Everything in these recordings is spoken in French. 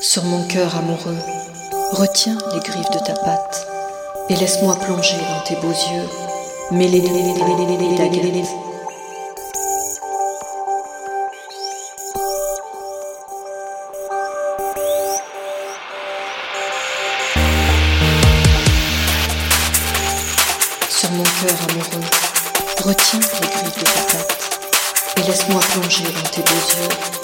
Sur mon cœur amoureux, retiens les griffes de ta patte et laisse-moi plonger dans tes beaux yeux. Sur mon cœur amoureux, retiens les griffes de ta patte et laisse-moi plonger dans tes beaux yeux,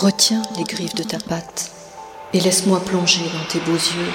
retiens les griffes de ta patte et laisse-moi plonger dans tes beaux yeux,